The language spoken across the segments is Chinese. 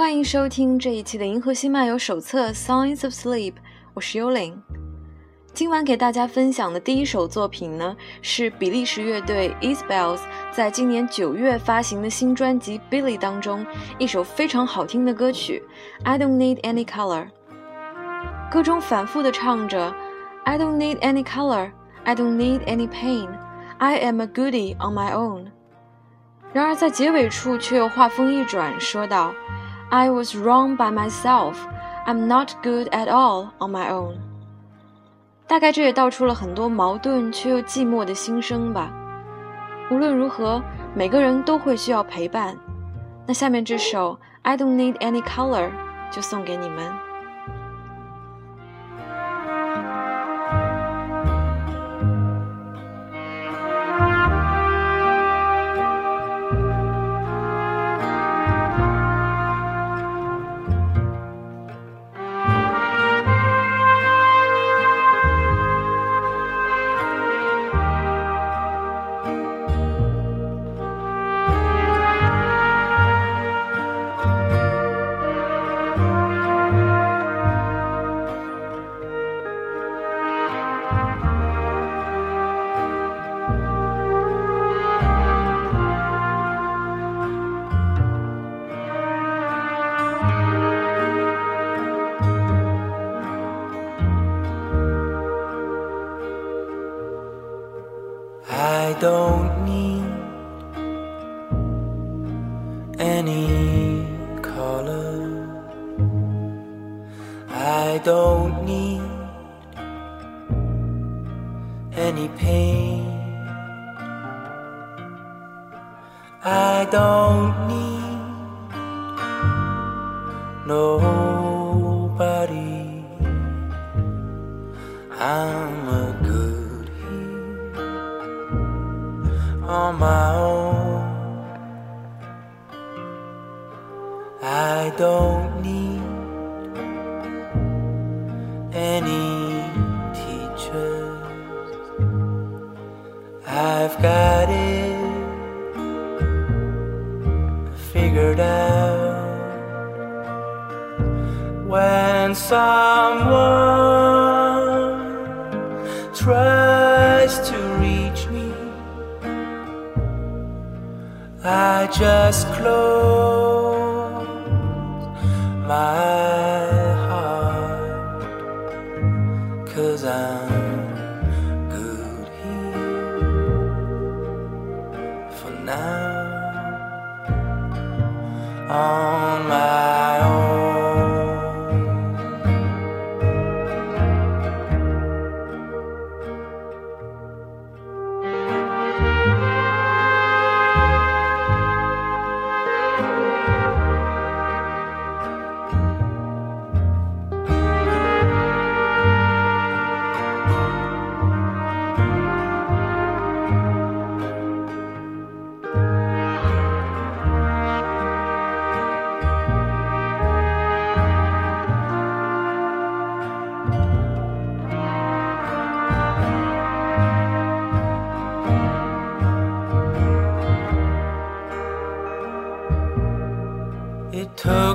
欢迎收听这一期的《银河系漫游手册 （Signs of Sleep》，我是幽灵。今晚给大家分享的第一首作品呢，是比利时乐队 Isbells 在今年九月发行的新专辑《Billy》当中一首非常好听的歌曲《I Don't Need Any Color》。歌中反复的唱着 "I don't need any color, I don't need any pain, I am a goody on my own"。然而在结尾处却又话锋一转，说道 "I was wrong by myself, I'm not good at all on my own"。大概这也道出了很多矛盾却又寂寞的心声吧。无论如何，每个人都会需要陪伴。那下面这首 "I don't need any color" 就送给你们。Don't need any color. I don't need any pain. I don't need nobody. I don't need any teachers. I've got it figured out. When someone tries to reach me I just close on my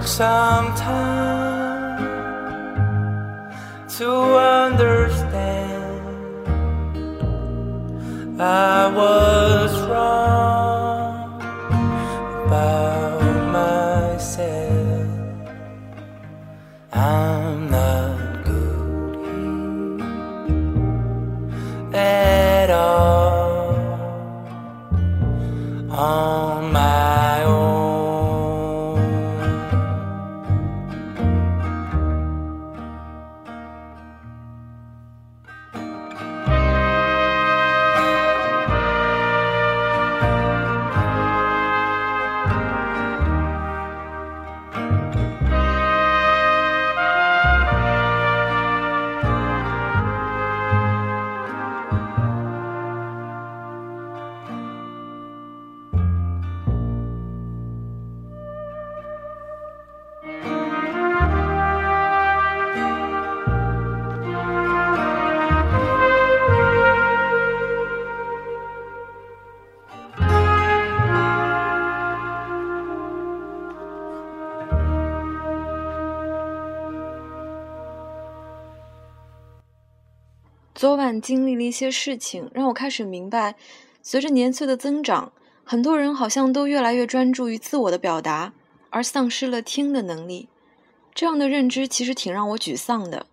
took some time to understand 昨晚经历了一些事情，让我开始明白，随着年岁的增长，很多人好像都越来越专注于自我的表达，而丧失了听的能力。这样的认知其实挺让我沮丧的。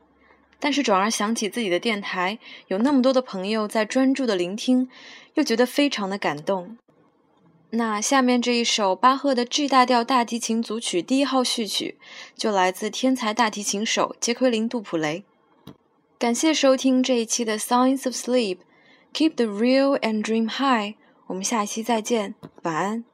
但是转而想起自己的电台，有那么多的朋友在专注的聆听，又觉得非常的感动。那下面这一首巴赫的 G 大调大提琴组曲第一号序曲，就来自天才大提琴手杰奎琳·杜普雷。感谢收听这一期的 Science of Sleep，Keep the real and dream high。我们下期再见，晚安。